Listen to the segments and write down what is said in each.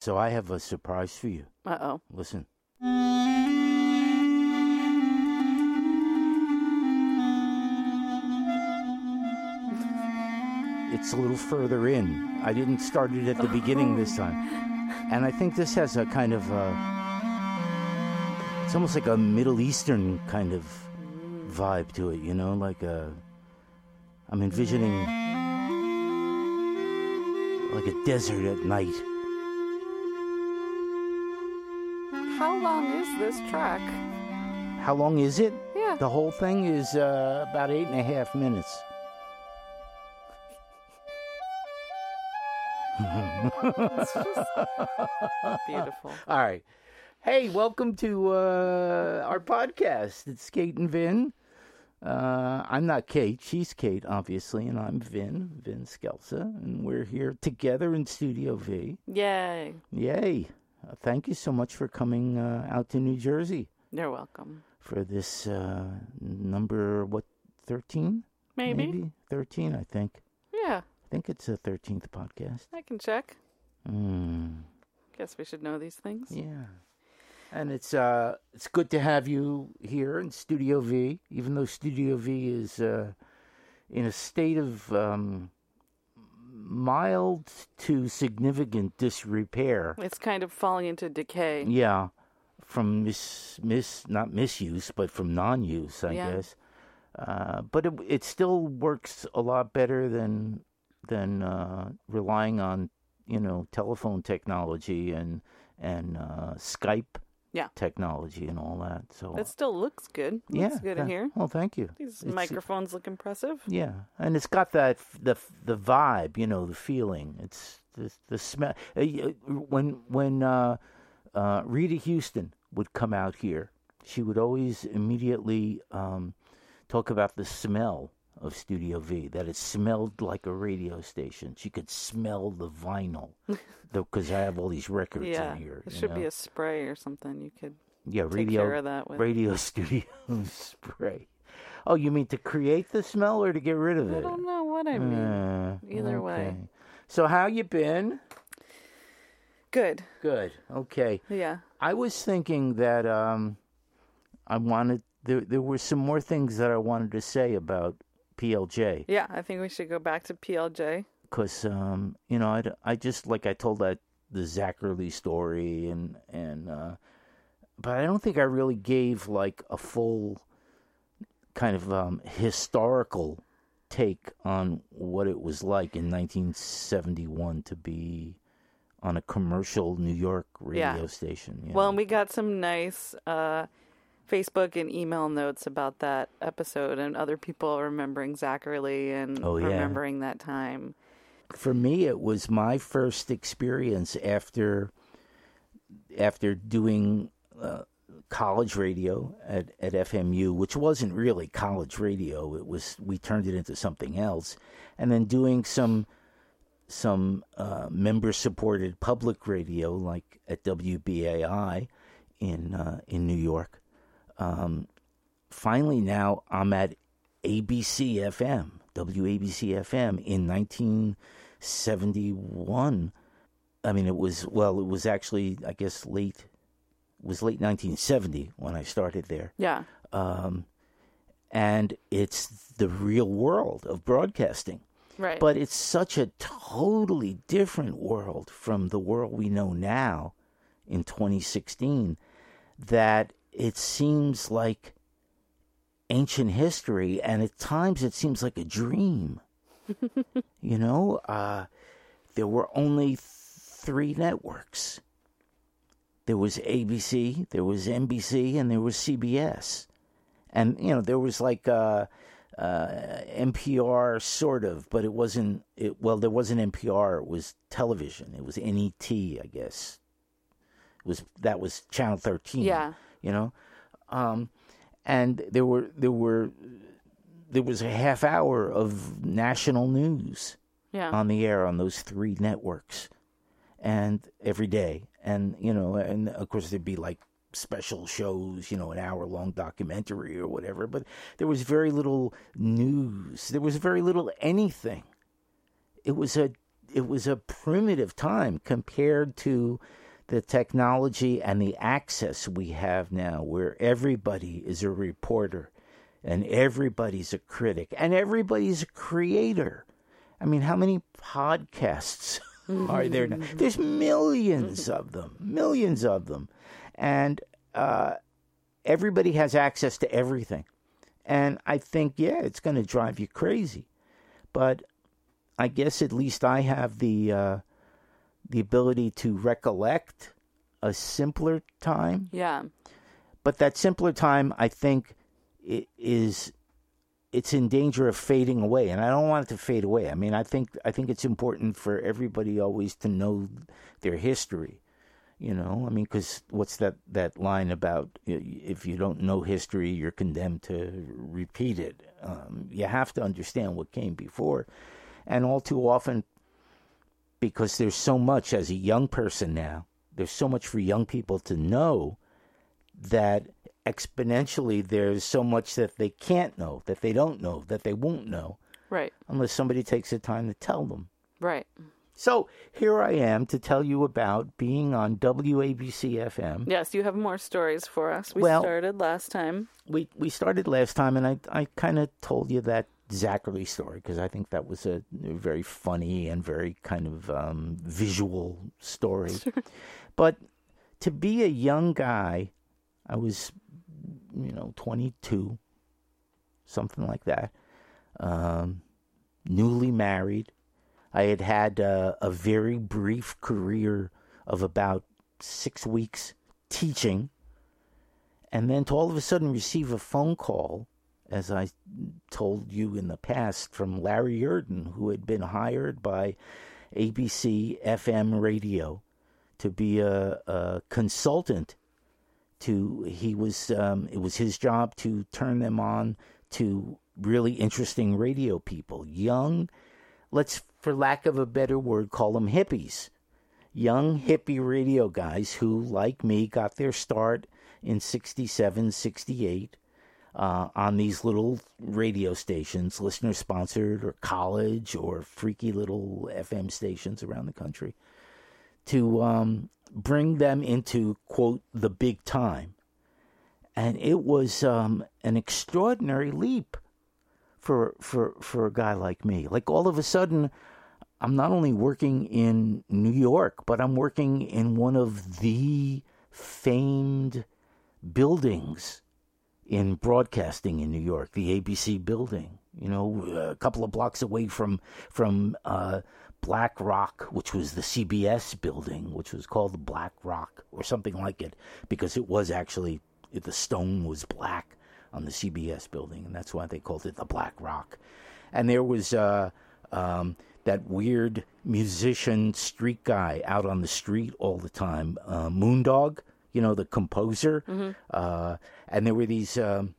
So I have a surprise for you. Uh oh. Listen. It's a little further in. I didn't start it at the beginning this time. And I think this has a kind of uh it's almost like a Middle Eastern kind of vibe to it, you know, like a I'm envisioning like a desert at night. This track? How long is it? Yeah. The whole thing is uh, about eight and a half minutes. It's just beautiful. All right. Hey, welcome to uh, our podcast. It's Kate and Vin. Uh, I'm not Kate. She's Kate, obviously, and I'm Vin, Vin Scelsa, and we're here together in Studio V. Yay. Yay! Uh, thank you so much for coming uh, out to New Jersey You're welcome. for this uh, number what thirteen? Maybe. thirteen. I think. Yeah. I think it's the thirteenth podcast. I can check. Mm. Guess we should know these things. Yeah. And it's uh it's good to have you here in Studio V, even though Studio V is uh in a state of um mild to significant disrepair. It's kind of falling into decay. Yeah. From mis mis not misuse, but from non use, I Yeah. guess. Uh but it it still works a lot better than than uh relying on, you know, telephone technology and and uh Skype Yeah. technology and all that. So It still looks good. yeah, Looks good in here. Well, thank you. These It's- microphones look impressive. Yeah, and it's got that the the vibe, you know, the feeling. It's the the smell. uh, When when uh, uh, Rita Houston would come out here, she would always immediately um, talk about the smell of Studio V. That it smelled like a radio station. She could smell the vinyl because I have all these records Yeah. in here. It should be a spray or something you could yeah take radio care of that with. radio studio spray. Oh, you mean to create the smell or to get rid of it? I don't know what I mean. Uh, Either way. So how you been? Good. Good. Okay. Yeah. I was thinking that um, I wanted there. There were some more things that I wanted to say about PLJ Yeah, I think we should go back to PLJ. because um, you know I, I just like I told that the Zachary story and and uh, but I don't think I really gave like a full kind of um, historical take on what it was like in 1971 to be on a commercial New York radio Yeah. station. you Well, know. and we got some nice uh, Facebook and email notes about that episode, and other people remembering Zachary and Oh, yeah. remembering that time. for me it was my first experience after after doing uh, college radio at, at FMU which wasn't really college radio it was we turned it into something else and then doing some some uh, member supported public radio like at WBAI in uh, in New York um, finally now I'm at ABC FM, WABC FM in 1971. I mean, it was, well, it was actually, I guess, late, it was late 1970 when I started there. Yeah. Um, and it's the real world of broadcasting. Right. But it's such a totally different world from the world we know now in 2016 that it seems like ancient history and at times it seems like a dream. you know, uh, there were only three networks. There was ABC, there was NBC, and there was CBS. And you know, there was like uh, uh, NPR, sort of, but it wasn't. It well, there wasn't NPR. It was television. It was NET, I guess. It was that was Channel Thirteen. Yeah. You know, um, and there were there were there was a half hour of national news yeah. on the air on those three networks and every day. And you know and of course there'd be like special shows you know an hour long documentary or whatever but there was very little news. There was very little anything. It was a it was a primitive time compared to the technology and the access we have now, where everybody is a reporter and everybody's a critic and everybody's a creator. I mean, how many podcasts are there now? There's millions of them, millions of them. And uh, everybody has access to everything. And I think, yeah, it's going to drive you crazy. But I guess at least I have the uh, the ability to recollect a simpler time. Yeah. But that simpler time, I think, is it's in danger of fading away, and I don't want it to fade away. I mean, I think I think it's important for everybody always to know their history. You know, I mean, because what's that that line about? If you don't know history, you're condemned to repeat it. Um, you have to understand what came before, and all too often, because there's so much as a young person now, there's so much for young people to know that exponentially there's so much that they can't know, that they don't know, that they won't know. Right. Unless somebody takes the time to tell them. Right. So here I am to tell you about being on WABC FM. Yes, you have more stories for us. We well, started last time. We we started last time, and I I kind of told you that Zachary story because I think that was a very funny and very kind of um, visual story. but to be a young guy, I was you know, 22, something like that. Um, newly married. I had had uh, a very brief career of about six weeks teaching, and then to all of a sudden receive a phone call, as I told you in the past, from Larry Yurdin, who had been hired by ABC FM radio to be a, a consultant to he was um, it was his job to turn them on to really interesting radio people, young, let's for lack of a better word call them hippies, young hippie radio guys who like me got their start in 67, 68 uh, on these little radio stations, listener sponsored or college or freaky little FM stations around the country, to um, bring them into quote the big time. And it was um, an extraordinary leap for for for a guy like me. Like all of a sudden i'm not only working in new york but i'm working in one of the famed buildings in broadcasting in new york the abc building you know a couple of blocks away from from uh, Black Rock, which was the CBS building, which was called the Black Rock or something like it, because it was actually the stone was black on the CBS building, and that's why they called it the Black Rock. And there was uh, um, that weird musician street guy out on the street all the time, uh, Moondog, you know, the composer. Mm-hmm. Uh, and there were these. Um,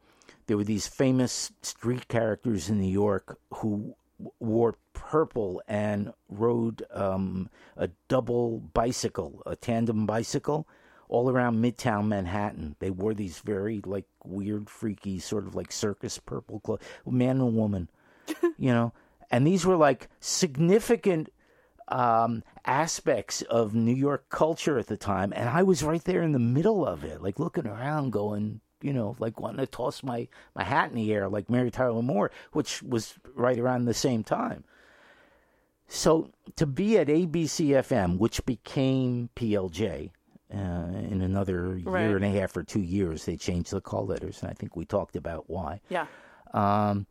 there were these famous street characters in New York who wore purple and rode um, a double bicycle, a tandem bicycle, all around Midtown Manhattan. They wore these very like weird, freaky, sort of like circus purple clothes, man and woman, you know. And these were like significant um, aspects of New York culture at the time, and I was right there in the middle of it, like looking around, going, you know, like wanting to toss my, my hat in the air like Mary Tyler Moore, which was right around the same time. So to be at ABC FM, which became PLJ, uh, in another right. year and a half or two years, they changed the call letters, and I think we talked about why. Yeah. Um,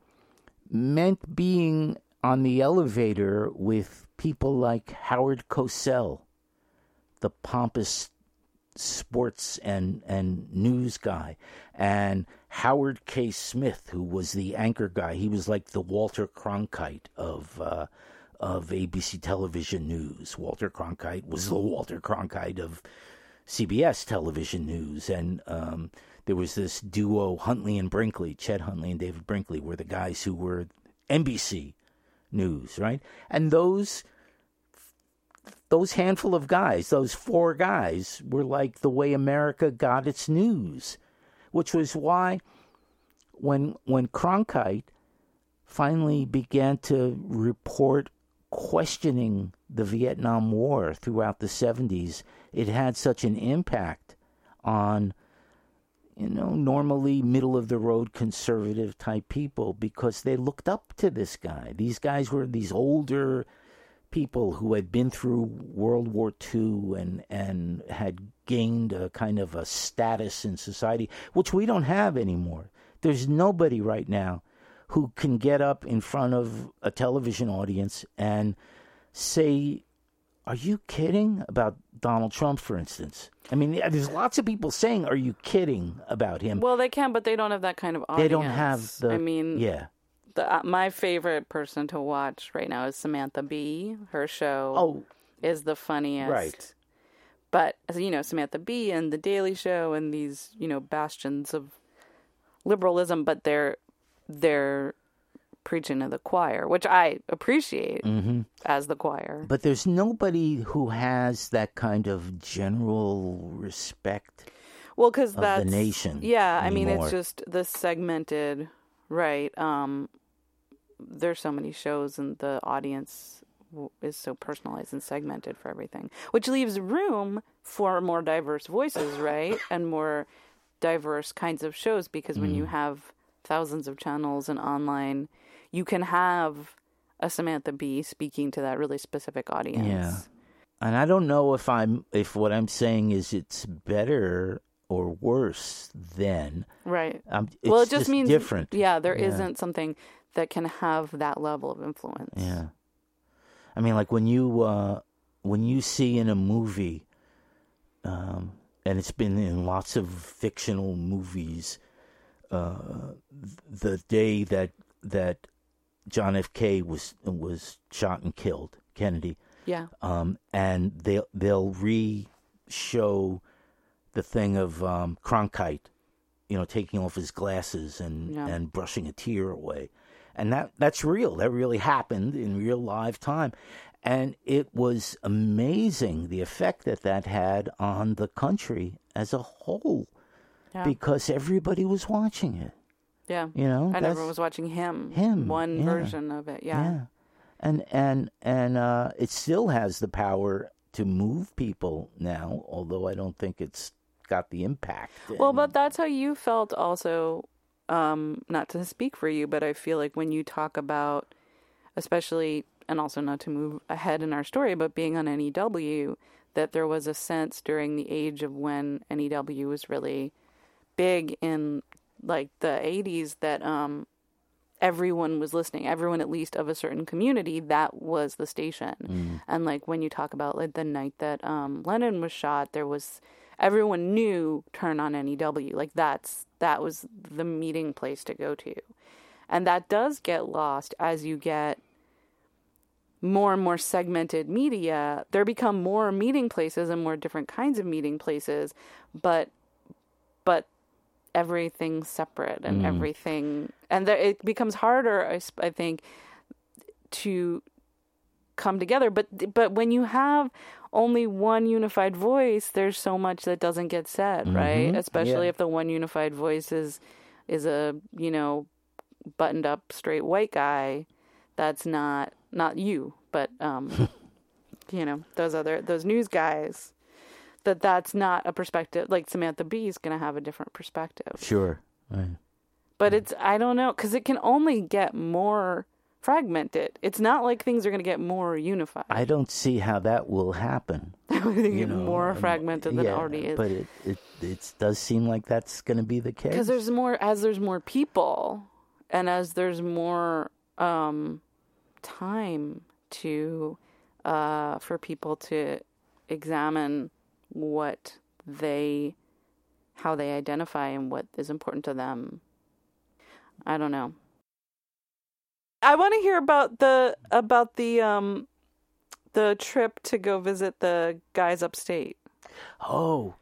meant being on the elevator with people like Howard Cosell, the pompous sports and, and news guy, and Howard K. Smith, who was the anchor guy. He was like the Walter Cronkite of uh, of ABC television news. Walter Cronkite was the Walter Cronkite of CBS television news, and um, there was this duo Huntley and Brinkley, Chet Huntley and David Brinkley, were the guys who were NBC News, right? And those those handful of guys, those four guys, were like the way America got its news, which was why when when Cronkite finally began to report questioning the Vietnam War throughout the 70s, it had such an impact on you know, normally middle of the road conservative type people because they looked up to this guy. These guys were these older people who had been through World War II and and had gained a kind of a status in society, which we don't have anymore. There's nobody right now who can get up in front of a television audience and say, "Are you kidding?" about Donald Trump, for instance. I mean, there's lots of people saying, "Are you kidding?" about him. Well, they can, but they don't have that kind of audience. they don't have the. I mean, yeah. the, uh, my favorite person to watch right now is Samantha Bee. Her show Oh, is the funniest. right. But as you know, Samantha Bee and The Daily Show and these you know bastions of liberalism, but they're they're preaching to the choir, which I appreciate hmm as the choir. But there's nobody who has that kind of general respect. well, because the nation Yeah, I mean, it's just the segmented, right? Um, there's so many shows, and the audience is so personalized and segmented for everything, which leaves room for more diverse voices, right? and more diverse kinds of shows because when Mm. you have thousands of channels and online, you can have a Samantha Bee speaking to that really specific audience. Yeah. And I don't know if I'm if what I'm saying is it's better or worse than. Right. Um, it's well, it just, means different. Yeah, there Yeah. not something that can have that level of influence. Yeah. I mean, like when you uh, when you see in a movie, um, and it's been in lots of fictional movies, uh, the day that that John F. K. was was shot and killed, Kennedy, Yeah. um, and they they'll re show the thing of um, Cronkite, you know, taking off his glasses and Yeah. and brushing a tear away, and that that's real. That really happened in real live time, and it was amazing the effect that that had on the country as a whole Yeah. because everybody was watching it. Yeah. You know, And everyone was watching him. Him, One yeah. version of it. Yeah. yeah. And and and uh, it still has the power to move people now, although I don't think it's got the impact. Well, but that's how you felt also. Um, not to speak for you, but I feel like when you talk about, especially, and also not to move ahead in our story, but being on NEW, that there was a sense during the age of when NEW was really big in like the 80s that um everyone was listening everyone at least of a certain community that was the station. Mm. and like when you talk about like the night that um Lennon was shot there was everyone knew turn on NEW like that's that was the meeting place to go to. And that does get lost as you get more and more segmented media. There become more meeting places and more different kinds of meeting places but but everything's separate and Mm. everything and there, it becomes harder I, I think to come together but but when you have only one unified voice there's so much that doesn't get said right Mhm. especially Yeah. if the one unified voice is is a you know buttoned up straight white guy that's not not you but um you know those other those news guys that that's not a perspective like Samantha Bee is going to have a different perspective sure. Right. but it's I don't know because it can only get more fragmented. It's not like things are going to get more unified. I don't see how that will happen. You get know, more fragmented than yeah, it already is. But it, it it does seem like that's going to be the case. because there's more as there's more people and as there's more um time to uh for people to examine what they how they identify and what is important to them i don't know i want to hear about the about the um the trip to go visit the guys upstate oh,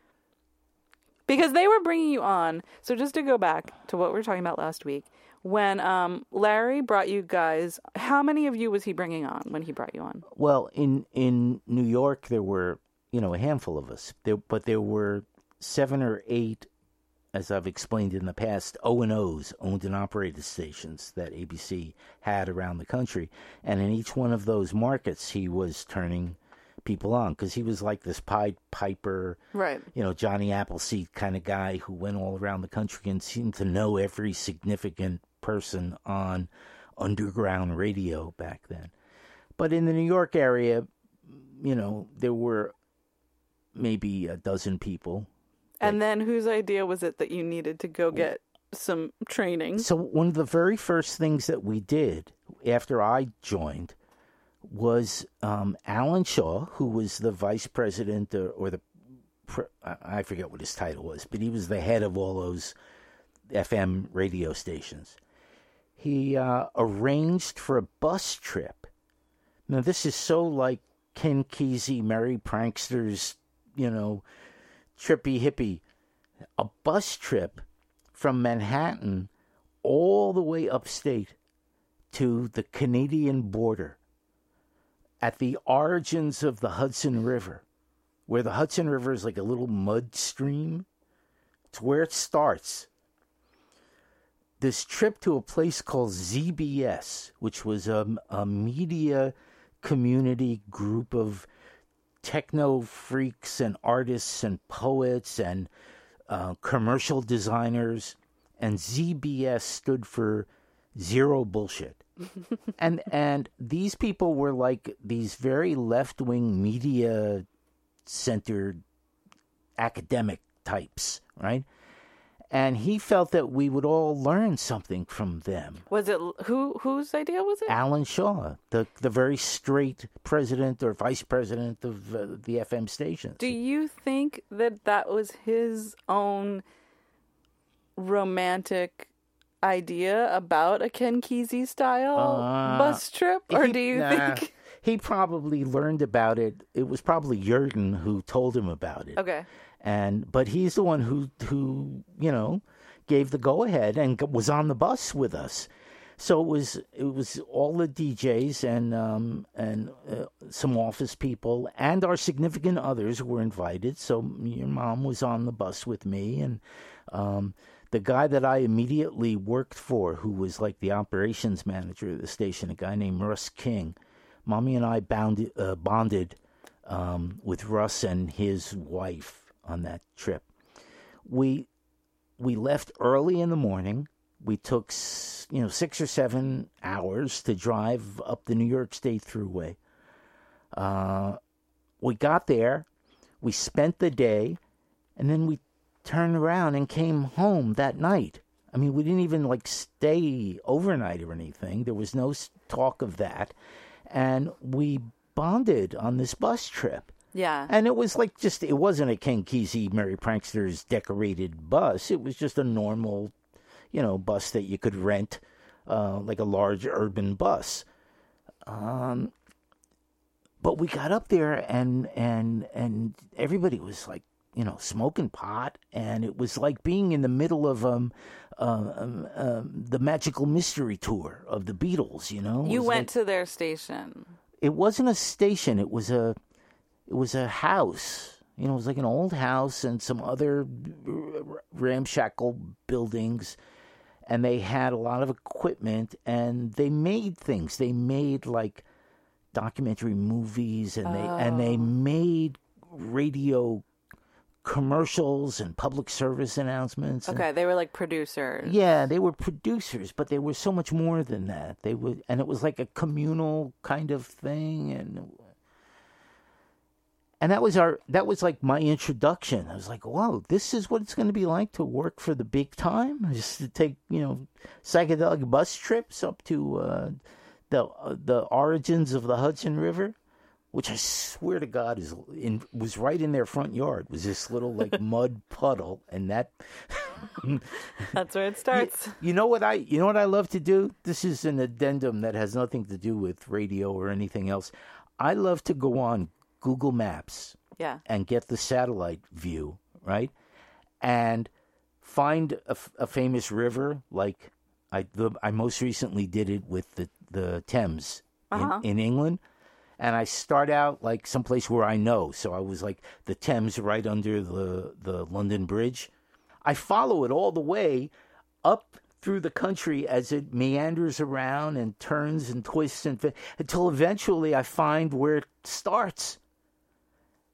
because they were bringing you on. So just to go back to what we were talking about last week, when um, Larry brought you guys, how many of you was he bringing on when he brought you on? well, in in New York there were you know a handful of us, there, but there were seven or eight as I've explained in the past, O and O's owned and operated stations that ABC had around the country, and in each one of those markets, he was turning people on because he was like this Pied Piper, Right. you know, Johnny Appleseed kind of guy who went all around the country and seemed to know every significant person on underground radio back then. But in the New York area, you know, there were maybe a dozen people. And then whose idea was it that you needed to go get some training? So one of the very first things that we did after I joined was um, Alan Shaw, who was the vice president or, or the pre- I forget what his title was, but he was the head of all those FM radio stations. He uh, arranged for a bus trip. Now this is so like Ken Kesey, Merry Pranksters, you know, trippy hippie. A bus trip from Manhattan all the way upstate to the Canadian border at the origins of the Hudson River, where the Hudson River is like a little mud stream. It's where it starts. This trip to a place called ZBS, which was a, a media community group of techno freaks and artists and poets and uh, commercial designers, and ZBS stood for zero bullshit. and and these people were like these very left wing media centered academic types, right? And he felt that we would all learn something from them. Was it who whose idea was it? Alan Shaw, the the very straight president or vice president of uh, the FM stations. Do you think that that was his own romantic idea about a Ken Kesey style Uh, bus trip, or He- do you nah, think? he probably learned about it? It was probably Yurdin who told him about it. Okay, and but he's the one who who you know gave the go ahead and was on the bus with us. So it was it was all the DJs and um, and uh, some office people and our significant others were invited. So your mom was on the bus with me and um, the guy that I immediately worked for, who was like the operations manager of the station, a guy named Russ King. Mommy and I uh, bonded um, with Russ and his wife on that trip. We we left early in the morning. We took you know six or seven hours to drive up the New York State Thruway. Uh, we got there, we spent the day, and then we turned around and came home that night. I mean, we didn't even like stay overnight or anything. There was no talk of that, and we bonded on this bus trip. Yeah, And it was like just, it wasn't a Ken Kesey Merry Pranksters decorated bus. It was just a normal, you know, bus that you could rent, uh, like a large urban bus. Um, but we got up there and, and, and everybody was like, you know, smoking pot. And it was like being in the middle of, um, uh, um, um, the magical mystery tour of the Beatles, you know? You went like- to their station. it wasn't a station it was a it was a house you know it was like an old house and some other ramshackle buildings and they had a lot of equipment and they made things they made like documentary movies and they and they oh. made radio commercials and public service announcements and- Okay, they were like producers. yeah, they were producers, but they were so much more than that. They would, and it was like a communal kind of thing, and and that was our that was like my introduction. I was like, whoa, this is what it's going to be like to work for the big time. Just to take you know psychedelic bus trips up to uh, the uh, the origins of the Hudson River. Which I swear to God is in was right in their front yard. Was this little like mud puddle, and that That's where it starts. you know what I you know what I love to do? This is an addendum that has nothing to do with radio or anything else. I love to go on Google Maps Yeah. and get the satellite view, right? And find a, f- a famous river like I the, I most recently did it with the the Thames Uh-huh. in, in England. And I start out like someplace where I know. So I was like the Thames right under the the London Bridge. I follow it all the way up through the country as it meanders around and turns and twists and until eventually I find where it starts.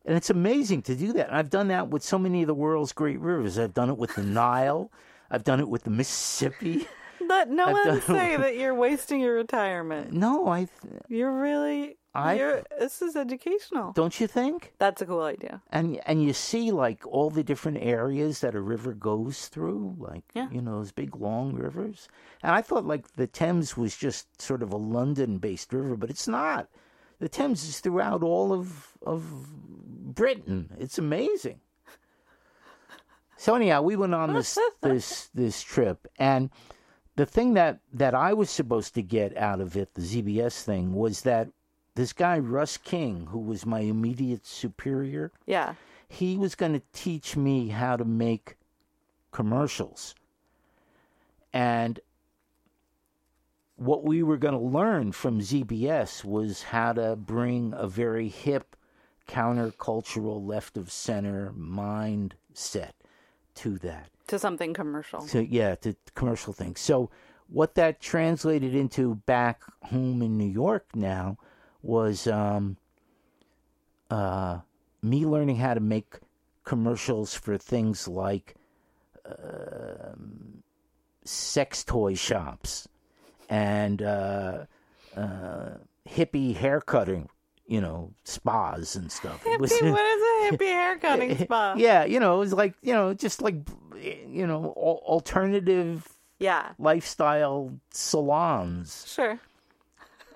And it's amazing to do that. And I've done that with so many of the world's great rivers. I've done it with the Nile. I've done it with the Mississippi. Let no I've one say that you're wasting your retirement. No, I You're really. I- You're, this is educational. don't you think? That's a cool idea. And and you see like all the different areas that a river goes through, like Yeah. you know those big long rivers. And I thought like the Thames was just sort of a London-based river, but it's not. The Thames is throughout all of of Britain. It's amazing. So anyhow, we went on this this this trip, and the thing that that I was supposed to get out of it, the ZBS thing, was that this guy Russ King, who was my immediate superior, Yeah. he was going to teach me how to make commercials. And what we were going to learn from ZBS was how to bring a very hip, countercultural, left of center mindset to that. To something commercial. To yeah, to commercial things. So what that translated into back home in New York now was um, uh, me learning how to make commercials for things like um, sex toy shops and uh, uh, hippie haircutting, you know, spas and stuff. It was- Hippie, what is a hippie haircutting spa? yeah, you know, it was like you know, just like you know, alternative Yeah. lifestyle salons. Sure.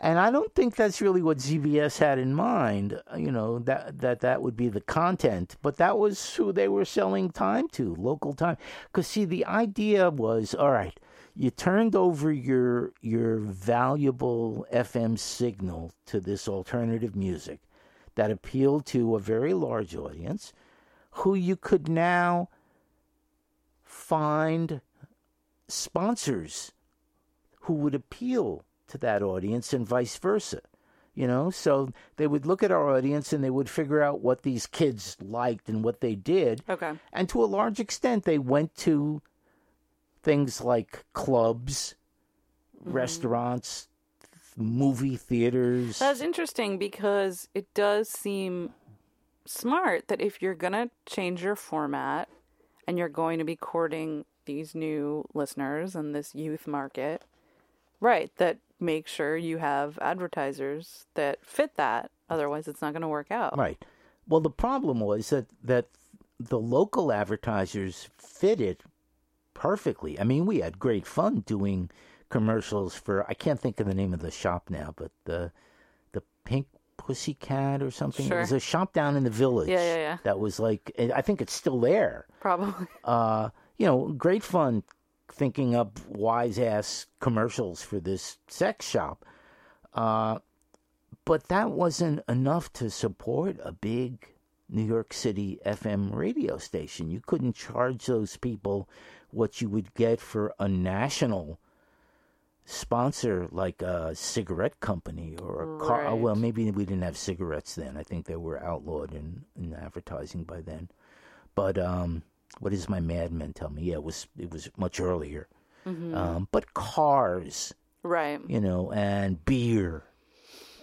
And I don't think that's really what ZBS had in mind. uh, You know that that that would be the content, but that was who they were selling time to, local time. Because see, the idea was, all right, you turned over your your valuable FM signal to this alternative music that appealed to a very large audience, who you could now find sponsors who would appeal to that audience and vice versa. You know, so they would look at our audience and they would figure out what these kids liked and what they did. Okay. And to a large extent, they went to things like clubs, mm-hmm. restaurants, movie theaters. That's interesting because it does seem smart that if you're going to change your format and you're going to be courting these new listeners and this youth market, right, that make sure you have advertisers that fit that. Otherwise, it's not going to work out. Right. Well, the problem was that that the local advertisers fit it perfectly. I mean, we had great fun doing commercials for I can't think of the name of the shop now, but the the Pink Pussycat or something. It was a shop down in the village. Yeah, yeah, yeah. That was like I think it's still there. Probably. Uh, you know, great fun thinking up wise ass commercials for this sex shop. Uh, but that wasn't enough to support a big New York City FM radio station. You couldn't charge those people what you would get for a national sponsor like a cigarette company or a car. oh, Right. Well, maybe we didn't have cigarettes then. I think they were outlawed in, in advertising by then. But um, what does my madman tell me? Yeah, it was it was much earlier. Um, but cars, Right. you know, and beer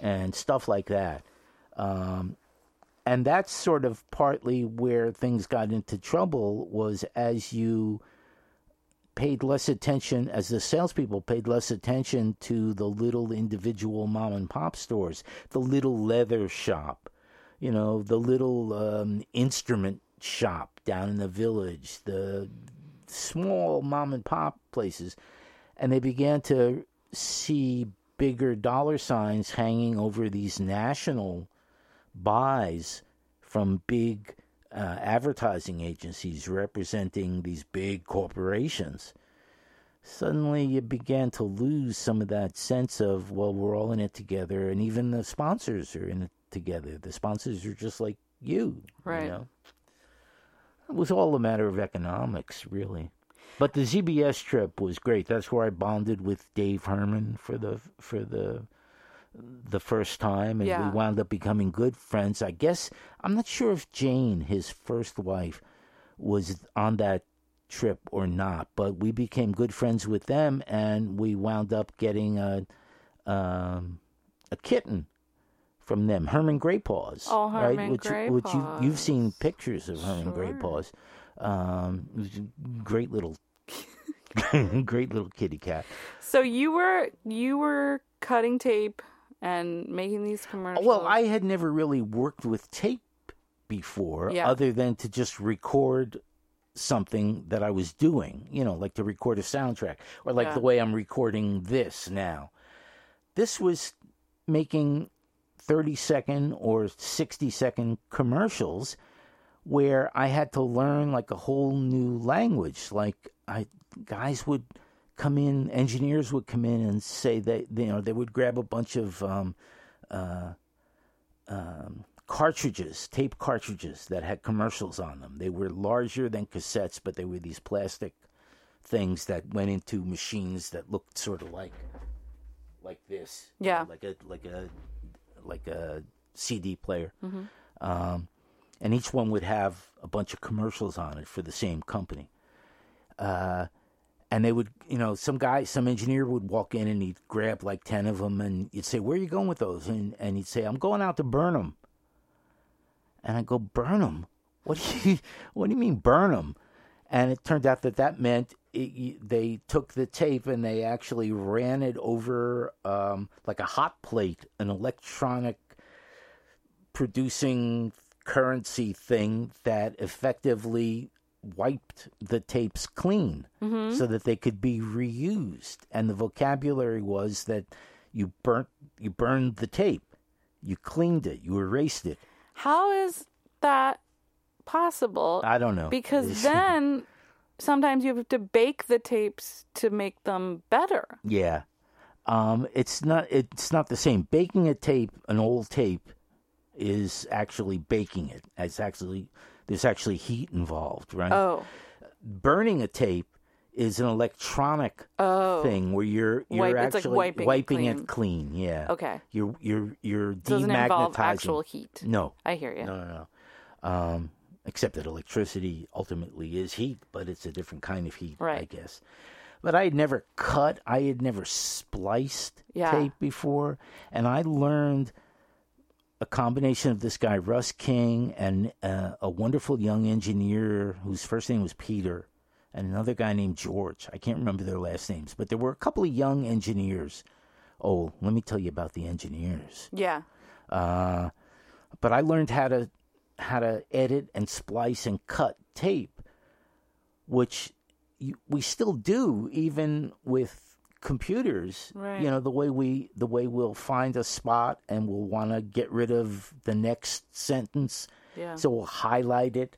and stuff like that. Um, and that's sort of partly where things got into trouble was as you paid less attention, as the salespeople paid less attention to the little individual mom and pop stores, the little leather shop, you know, the little um, instrument shop down in the village, the small mom and pop places, and they began to see bigger dollar signs hanging over these national buys from big uh, advertising agencies representing these big corporations. Suddenly, you began to lose some of that sense of, well, we're all in it together, and even the sponsors are in it together. The sponsors are just like you. Right. You know? It was all a matter of economics, really. But the ZBS trip was great. That's where I bonded with Dave Herman for the for the the first time, and Yeah. we wound up becoming good friends. I guess I'm not sure if Jane, his first wife, was on that trip or not, but we became good friends with them, and we wound up getting a um, a kitten from them, Herman Graypaws. Oh, Herman right? which, which you you've seen pictures of Herman Sure. Graypaws. Um, it was a great little, great little kitty cat. So you were you were cutting tape and making these uh, commercials. Well, I had never really worked with tape before, Yeah. other than to just record something that I was doing, you know, like to record a soundtrack, or like Yeah. the way I'm recording this now. This was making 30 second or 60 second commercials where I had to learn like a whole new language. Like I guys would come in, engineers would come in and say that you know they would grab a bunch of um, uh, um, cartridges, tape cartridges that had commercials on them. They were larger than cassettes, but they were these plastic things that went into machines that looked sort of like like this. you Yeah. know, like a like a like a CD player. Um, and each one would have a bunch of commercials on it for the same company. Uh, and they would, you know, some guy, some engineer would walk in and he'd grab like 10 of them and you'd say, Where are you going with those? And, and he'd say, I'm going out to burn them. And I go, Burn them? What do you, what do you mean burn them? And it turned out that that meant it, they took the tape and they actually ran it over um, like a hot plate, an electronic producing currency thing that effectively wiped the tapes clean so that they could be reused. And the vocabulary was that you burnt you burned the tape, you cleaned it, you erased it. How is that possible? I don't know because then sometimes you have to bake the tapes to make them better. Yeah. Um, it's not it's not the same. Baking a tape, an old tape, is actually baking it. It's actually there's actually heat involved, right? Oh, Burning a tape is an electronic oh, thing where you're you're Wipe- it's like actually wiping it it clean. Yeah. Okay. You're you're you're demagnetizing. doesn't involve actual heat. No. I hear you. No, no, no. Um, except that electricity ultimately is heat, but it's a different kind of heat, I guess. But I had never cut, I had never spliced Yeah. tape before, and I learned a combination of this guy Russ King and uh, a wonderful young engineer whose first name was Peter, and another guy named George. I can't remember their last names, but there were a couple of young engineers. Oh, let me tell you about the engineers. Yeah. Uh, but I learned how to how to edit and splice and cut tape, which you, we still do even with computers. Right. You know the way we the way we'll find a spot and we'll want to get rid of the next sentence, Yeah. so we'll highlight it,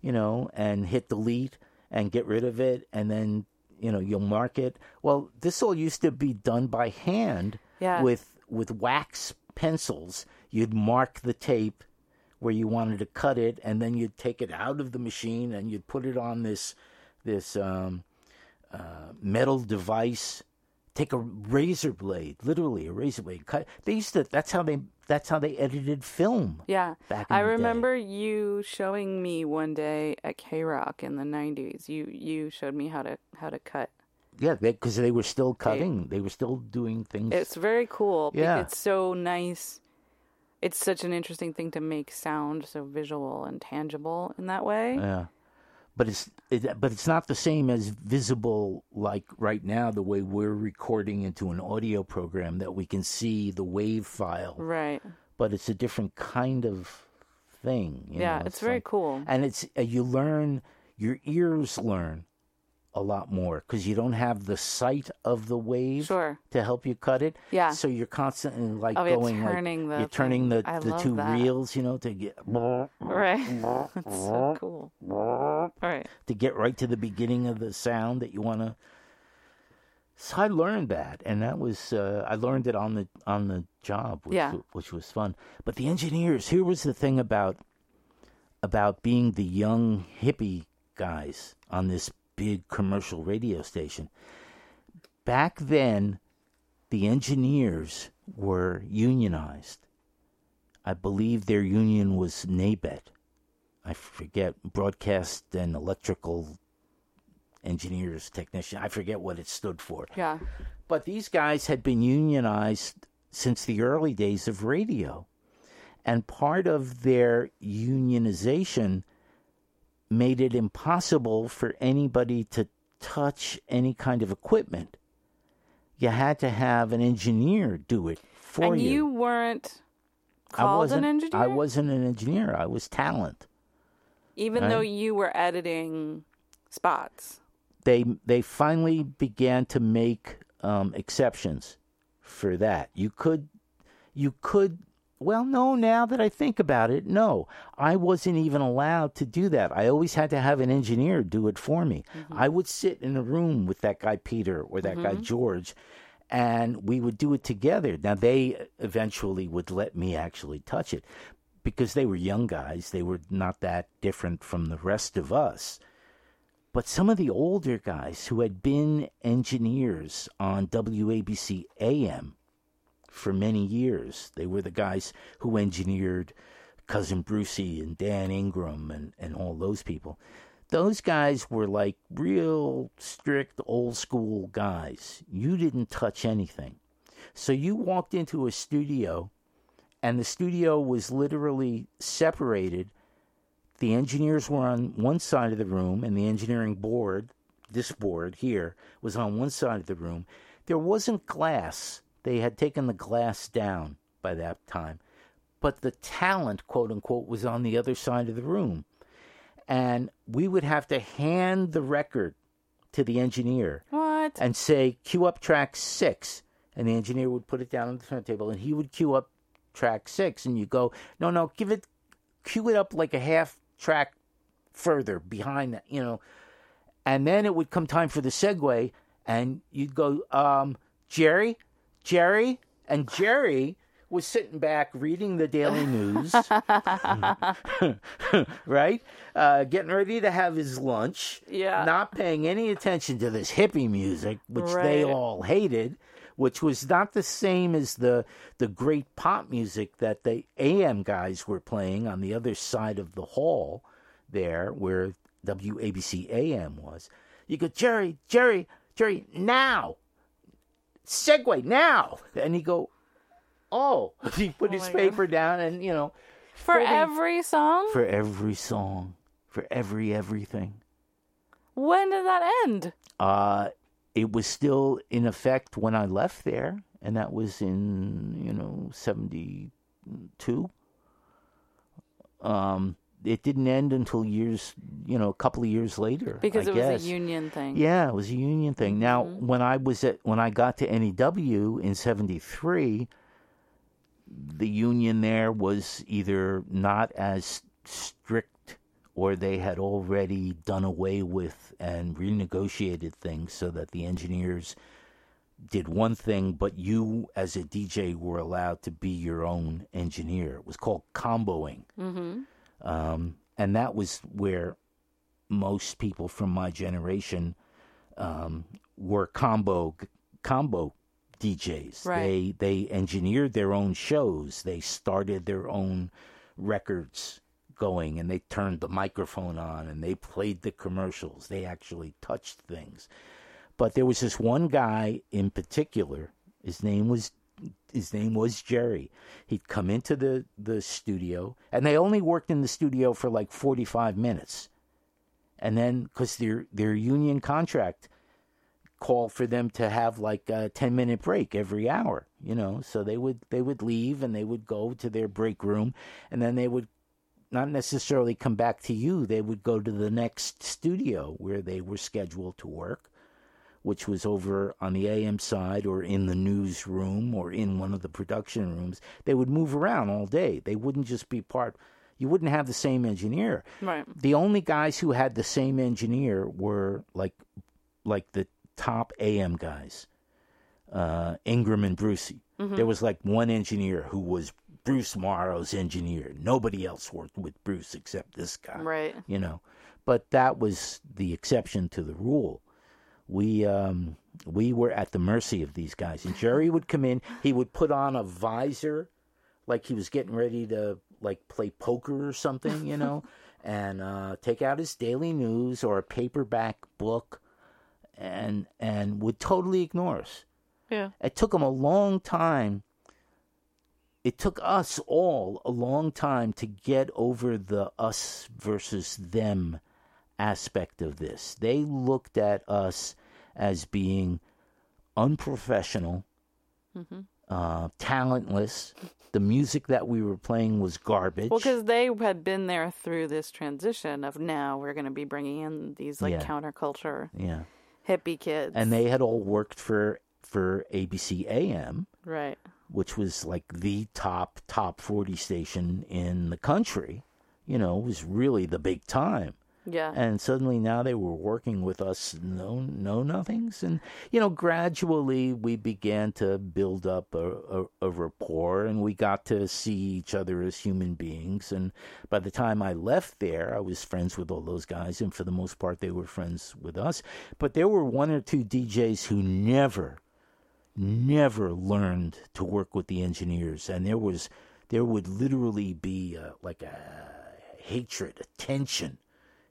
you know, and hit delete and get rid of it, and then you know you'll mark it. Well, this all used to be done by hand Yeah. with with wax pencils. You'd mark the tape where you wanted to cut it, and then you'd take it out of the machine and you'd put it on this this um, uh, metal device. Take a razor blade, literally a razor blade. Cut. They used to. That's how they. That's how they edited film. Yeah. back in I the day. remember you showing me one day at K Rock in the 90s. You you showed me how to how to cut. Yeah, because they, were still cutting. They were still doing things. It's very cool. Yeah. It's so nice. It's such an interesting thing to make sound so visual and tangible in that way. Yeah, but it's it, but it's not the same as visible like right now the way we're recording into an audio program that we can see the wave file. Right. But it's a different kind of thing. you Yeah, know, it's very like- cool. and it's uh, you learn your ears learn a lot more because you don't have the sight of the wave Sure. to help you cut it. Yeah. So you're constantly like Oh, you're going turning like the you're turning the I the two that. reels, you know, to get Right. That's so cool. Right. to get right to the beginning of the sound that you want to. So I learned that, and that was uh, I learned it on the on the job, which, Yeah. which was fun. But the engineers, here was the thing about about being the young hippie guys on this big commercial radio station. Back then, the engineers were unionized. I believe their union was NABET. I forget broadcast and electrical engineers, technician. I forget what it stood for. Yeah. But these guys had been unionized since the early days of radio. And part of their unionization made it impossible for anybody to touch any kind of equipment. You had to have an engineer do it for you. and you. weren't called an engineer? I wasn't an engineer. I was talent. Even right? though you were editing spots. They they finally began to make um, exceptions for that. You could you could well, no, now that I think about it, no. I wasn't even allowed to do that. I always had to have an engineer do it for me. Mm-hmm. I would sit in a room with that guy Peter or that mm-hmm. guy George, and we would do it together. Now, they eventually would let me actually touch it because they were young guys. They were not that different from the rest of us. But some of the older guys who had been engineers on WABC AM for many years. They were the guys who engineered Cousin Brucey and Dan Ingram and, and all those people. Those guys were like real strict old school guys. You didn't touch anything. So you walked into a studio and the studio was literally separated. The engineers were on one side of the room and the engineering board, this board here, was on one side of the room. There wasn't glass they had taken the glass down by that time. But the talent, quote unquote, was on the other side of the room. And we would have to hand the record to the engineer. What? And say, cue up track six. And the engineer would put it down on the turntable and he would cue up track six. And you go, no, no, give it, cue it up like a half track further behind that, you know. And then it would come time for the segue and you'd go, um, Jerry, Jerry and Jerry was sitting back reading the Daily News, right? Uh, getting ready to have his lunch. Yeah. Not paying any attention to this hippie music, which right. they all hated, which was not the same as the the great pop music that the AM guys were playing on the other side of the hall there, where WABC AM was. You go, Jerry, Jerry, Jerry, now segue now. And he go, oh. He put oh his paper God. down and, you know. For every song? For every song. For every everything. When did that end? Uh, it was still in effect when I left there, and that was in, you know, 72. Um, it didn't end until years, you know, a couple of years later. Because I it guess. was a union thing. Yeah, it was a union thing. Now, Mm-hmm. when I was at when I got to NEW in '73, the union there was either not as strict or they had already done away with and renegotiated things so that the engineers did one thing, but you as a DJ were allowed to be your own engineer. It was called comboing. Mm-hmm. Um, and that was where most people from my generation um, were combo combo DJs. Right. They they engineered their own shows. They started their own records going, and they turned the microphone on and they played the commercials. They actually touched things. But there was this one guy in particular. His name was his name was Jerry. He'd come into the, the studio, and they only worked in the studio for like 45 minutes. And then, because their, their union contract called for them to have like a 10 minute break every hour, you know, so they would, they would leave and they would go to their break room, and then they would not necessarily come back to you. They would go to the next studio where they were scheduled to work which was over on the AM side or in the newsroom or in one of the production rooms, they would move around all day. They wouldn't just be part. You wouldn't have the same engineer. Right. The only guys who had the same engineer were like, like the top AM guys, uh, Ingram and Brucey. Mm-hmm. There was like one engineer who was Bruce Morrow's engineer. Nobody else worked with Bruce except this guy. Right. You know, but that was the exception to the rule we um, we were at the mercy of these guys. And Jerry would come in, he would put on a visor, like he was getting ready to like play poker or something, you know, and uh, take out his daily news or a paperback book and and would totally ignore us. Yeah. It took him a long time. It took us all a long time to get over the us versus them aspect of this. They looked at us as being unprofessional, uh, talentless. The music that we were playing was garbage. Well, because they had been there through this transition of now we're going to be bringing in these like Yeah. counterculture yeah, hippie kids. and they had all worked for for ABC AM. right. which was like the top top 40 station in the country you know it was really the big time Yeah. and suddenly now they were working with us no no nothings. And you know gradually we began to build up a, a, a rapport and we got to see each other as human beings. And by the time i left there i was friends with all those guys and for the most part they were friends with us. But there were one or two djs who never never learned to work with the engineers. And there was there would literally be uh, like a hatred a tension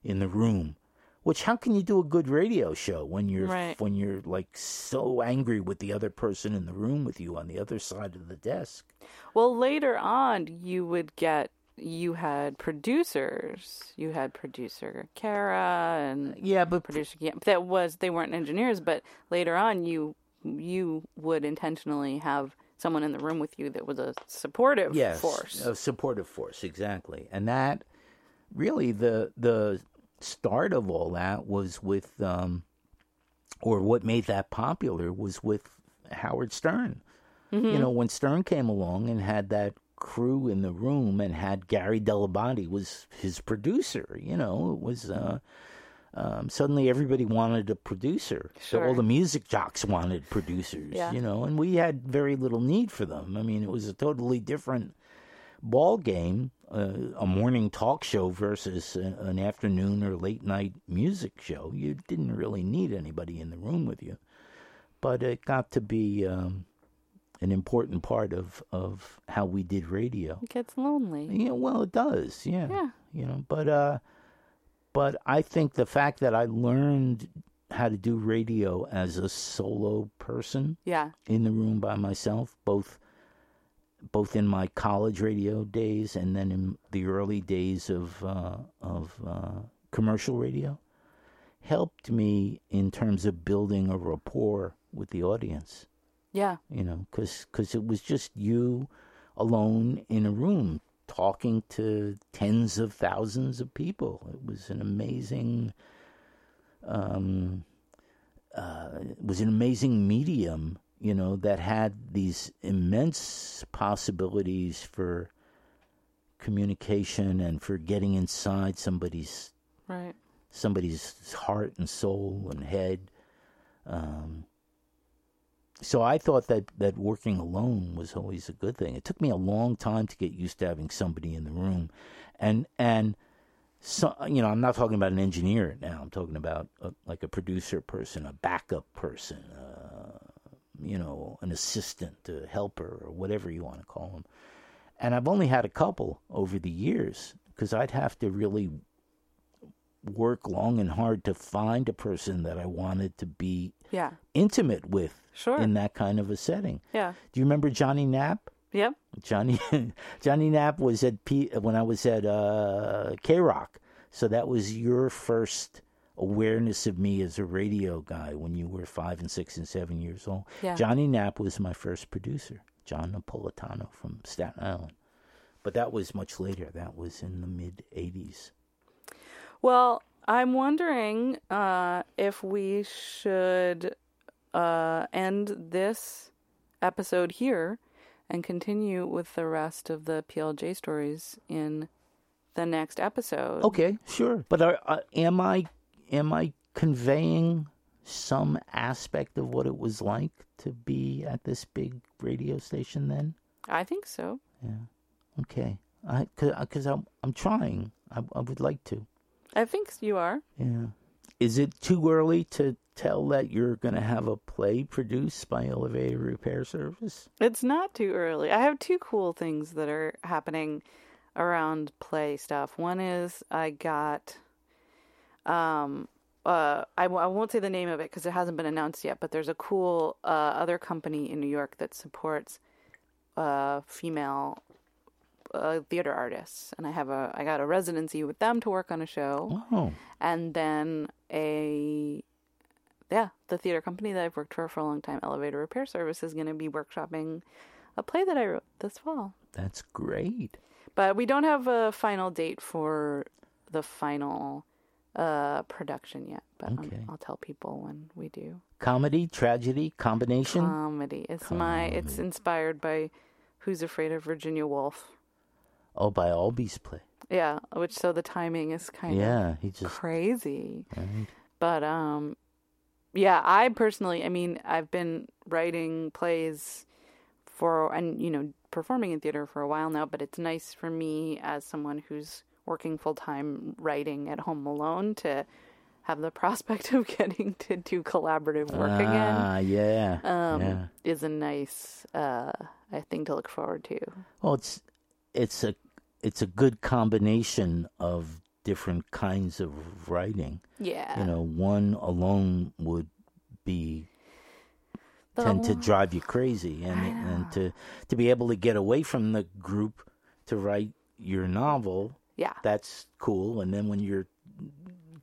in the room which how can you do a good radio show when you're Right. when you're like so angry with the other person in the room with you on the other side of the desk Well, later on, you would get you had producers. You had producer Kara and uh, yeah but producer Cam- that was they weren't engineers, but later on, you you would intentionally have someone in the room with you that was a supportive yes, force. a supportive force, exactly. And that really the the start of all that was with, um, or what made that popular was with Howard Stern. You know, when Stern came along and had that crew in the room and had Gary Dell'Abate was his producer. You know, it was. Uh, um, suddenly everybody wanted a producer. So all the music jocks wanted producers, Yeah. you know, and we had very little need for them. I mean, it was a totally different ball game, uh, a morning talk show versus an afternoon or late night music show. You didn't really need anybody in the room with you, but it got to be um, an important part of of how we did radio. it gets lonely. Yeah, well, it does. Yeah. Yeah. You know, but uh but I think the fact that I learned how to do radio as a solo person Yeah. in the room by myself, both both in my college radio days and then in the early days of uh, of uh, commercial radio, helped me in terms of building a rapport with the audience Yeah. you know, because cause it was just you alone in a room talking to tens of thousands of people. It was an amazing, um, uh, it was an amazing medium, you know, that had these immense possibilities for communication and for getting inside somebody's Right. somebody's heart and soul and head. Um, so I thought that, that working alone was always a good thing. It took me a long time to get used to having somebody in the room, and and so you know I'm not talking about an engineer now. I'm talking about a, like a producer person, a backup person, uh, you know, an assistant, a helper, or whatever you want to call them. And I've only had a couple over the years because I'd have to really work long and hard to find a person that I wanted to be Yeah. intimate with Sure. in that kind of a setting. Yeah. Do you remember Johnny Knapp? Yep. Johnny Johnny Knapp was at P, when I was at uh, K Rock, so that was your first awareness of me as a radio guy when you were five and six and seven years old. Yeah. Johnny Knapp was my first producer, John Napolitano from Staten Island, but that was much later. That was in the mid '80s. Well, I'm wondering uh, if we should uh, end this episode here and continue with the rest of the PLJ stories in the next episode. Okay, sure. But are, uh, am I am I conveying some aspect of what it was like to be at this big radio station then? I think so. Yeah. Okay, I because uh, I'm I'm trying. I, I would like to. I think you are. Yeah. Is it too early to tell that you're going to have a play produced by Elevator Repair Service? It's not too early. I have two cool things that are happening around play stuff. One is I got um uh, I, w- I won't say the name of it because it hasn't been announced yet. But there's a cool uh, other company in New York that supports uh, female uh, theater artists, and I have a I got a residency with them to work on a show, Oh, and then a yeah, the theater company that I've worked for for a long time, Elevator Repair Service, is going to be workshopping a play that I wrote this fall. that's great. But we don't have a final date for the final uh, production yet. But um, Okay. I'll tell people when we do. Comedy, tragedy, combination. Comedy. It's my. It's inspired by Who's Afraid of Virginia Woolf. oh, by Albee's play. Yeah, which so the timing is kind of Yeah, he just. crazy. Right. But um yeah, I personally, I mean, I've been writing plays for and you know, performing in theater for a while now, but it's nice for me as someone who's working full-time writing at home alone to have the prospect of getting to do collaborative work again Ah, yeah. um yeah. is a nice uh a thing to look forward to. Well, it's it's a it's a good combination of different kinds of writing. Yeah. You know, one alone would be The tend to drive you crazy, and and to to be able to get away from the group to write your novel, yeah. that's cool. And then when you're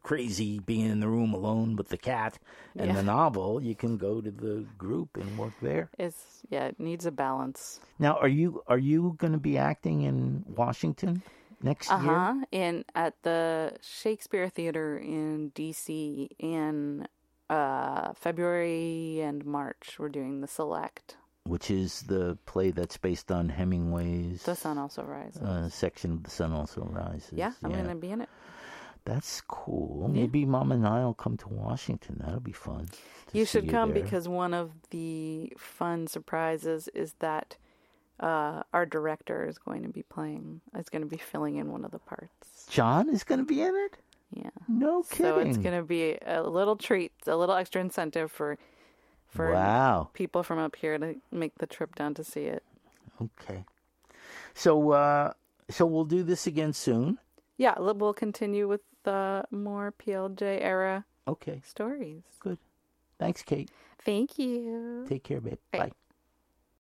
crazy being in the room alone with the cat and Yeah. the novel, you can go to the group and work there. It's yeah, it needs a balance. Now, are you are you going to be acting in Washington next year? Uh-huh. In at the Shakespeare Theater in D.C. in uh, February and March. We're doing the Select. Which is the play that's based on Hemingway's The Sun Also Rises. uh, section of The Sun Also Rises. yeah, I'm gonna be in it. That's cool. Yeah. Maybe Mom and I'll come to Washington. That'll be fun. You should come there. because one of the fun surprises is that uh, our director is going to be playing. Is going to be filling in one of the parts. John is going to be in it. Yeah. No kidding. So it's going to be a little treat, a little extra incentive for for wow. people from up here to make the trip down to see it. Okay. So uh, so we'll do this again soon. Yeah, we'll continue with uh, more PLJ era Okay. stories. Good. Thanks, Kate. Thank you. Take care, babe. Bye.